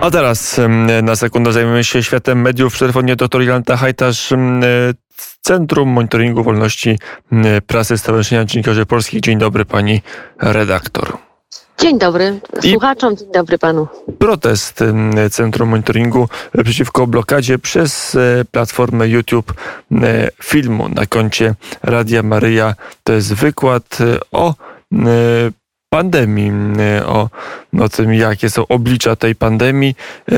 A teraz na sekundę zajmiemy się światem mediów. W telefonie dr Jolanta Hajtasz, Centrum Monitoringu Wolności Prasy Stowarzyszenia Dziennikarzy Polskich. Dzień dobry pani redaktor. Dzień dobry I- słuchaczom, dzień dobry panu. Protest Centrum Monitoringu przeciwko blokadzie przez e, platformę YouTube e, filmu na koncie Radia Maryja. To jest wykład e, o pandemii, e, o, o tym, jakie są oblicza tej pandemii. E,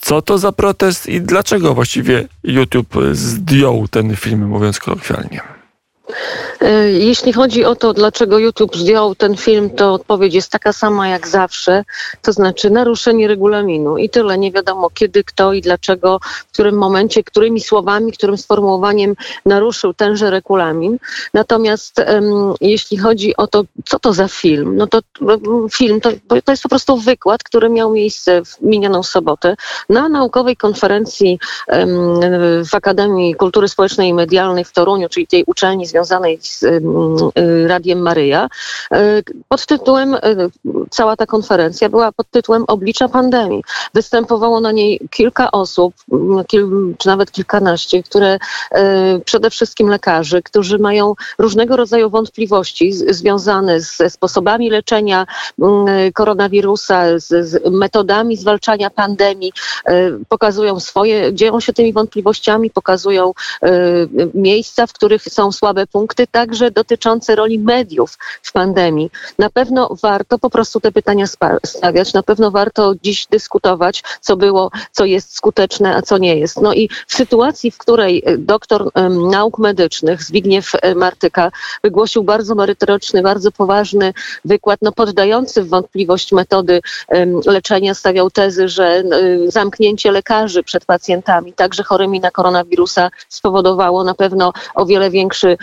Co to za protest i dlaczego właściwie YouTube zdjął ten film, mówiąc kolokwialnie? E, Jeśli chodzi o to, dlaczego YouTube zdjął ten film, to odpowiedź jest taka sama jak zawsze, to znaczy naruszenie regulaminu i tyle. Nie wiadomo kiedy, kto i dlaczego, w którym momencie, którymi słowami, którym sformułowaniem naruszył tenże regulamin. Natomiast em, jeśli chodzi o to, co to za film, no to film to, to jest po prostu wykład, który miał miejsce w minioną sobotę na naukowej konferencji em, w Akademii Kultury Społecznej i Medialnej w Toruniu, czyli tej uczelni związanej z em, y, Radiem Maryja. E, Pod tytułem, e, cała ta konferencja była pod tytułem Oblicza pandemii. Występowało na niej kilka osób, m, kil, czy nawet kilkanaście, które przede wszystkim lekarzy, którzy mają różnego rodzaju wątpliwości z, związane ze sposobami leczenia m, koronawirusa, z, z metodami zwalczania pandemii, pokazują swoje, dzielą się tymi wątpliwościami, pokazują miejsca, w których są słabe punkty, także dotyczące roli mediów w pandemii. Na pewno warto po prostu te pytania stawiać, na pewno warto dziś dyskutować, co było, co jest skuteczne, a co nie jest. No i w sytuacji, w której e, doktor nauk medycznych Zbigniew e, Martyka wygłosił bardzo merytoryczny, bardzo poważny wykład, no poddający w wątpliwość metody leczenia, stawiał tezy, że e, zamknięcie lekarzy przed pacjentami, także chorymi na koronawirusa, spowodowało na pewno o wiele większy,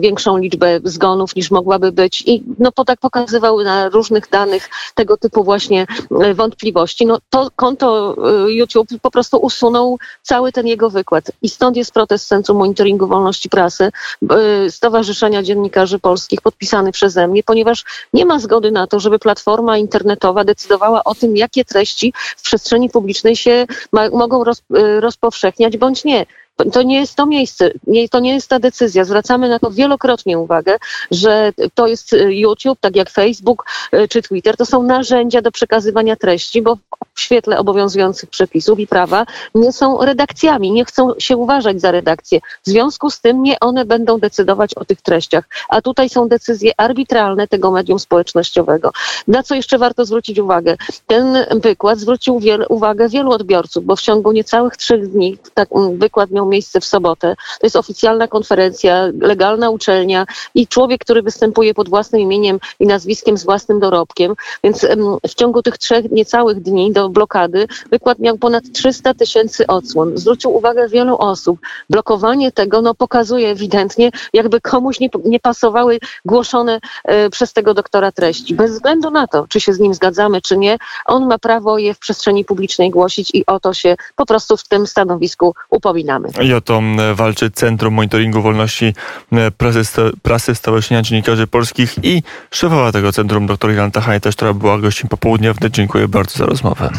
większą liczbę zgonów niż mogłaby być i no po tak pokazywał na różnych danych tego typu właśnie e, wątpliwości. No to konto e, YouTube po prostu usunął cały ten jego wykład i stąd jest protest Centrum Monitoringu Wolności Prasy, e, Stowarzyszenia Dziennikarzy Polskich podpisany przeze mnie, ponieważ nie ma zgody na to, żeby platforma internetowa decydowała o tym, jakie treści w przestrzeni publicznej się ma, mogą roz, rozpowszechniać bądź nie. To nie jest to miejsce, nie, to nie jest ta decyzja. Zwracamy na to wielokrotnie uwagę, że to jest e, YouTube, tak jak Facebook e, czy Twitter, to są narzędzia do przekazywania treści, bo w świetle obowiązujących przepisów i prawa nie są redakcjami, nie chcą się uważać za redakcje. W związku z tym nie one będą decydować o tych treściach, a tutaj są decyzje arbitralne tego medium społecznościowego. Na co jeszcze warto zwrócić uwagę? Ten wykład zwrócił wiel, uwagę wielu odbiorców, bo w ciągu niecałych trzech dni tak, mm, wykład miał miejsce w sobotę. To jest oficjalna konferencja, legalna uczelnia i człowiek, który występuje pod własnym imieniem i nazwiskiem z własnym dorobkiem. Więc em, w ciągu tych trzech niecałych dni do blokady wykład miał ponad 300 tysięcy odsłon. Zwrócił uwagę wielu osób. Blokowanie tego no, pokazuje ewidentnie, jakby komuś nie, nie pasowały głoszone e, przez tego doktora treści. Bez względu na to, czy się z nim zgadzamy, czy nie, on ma prawo je w przestrzeni publicznej głosić i o to się po prostu w tym stanowisku upominamy. I o to m, walczy Centrum Monitoringu Wolności m, Prasy, Prasy Stowarzyszenia Dziennikarzy Polskich i szefowa tego centrum, dr Jolanta Hajtasz, która była gościem popołudnia wnet. Dziękuję bardzo za rozmowę.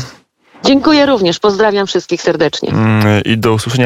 Dziękuję również, pozdrawiam wszystkich serdecznie. Mm, I do usłyszenia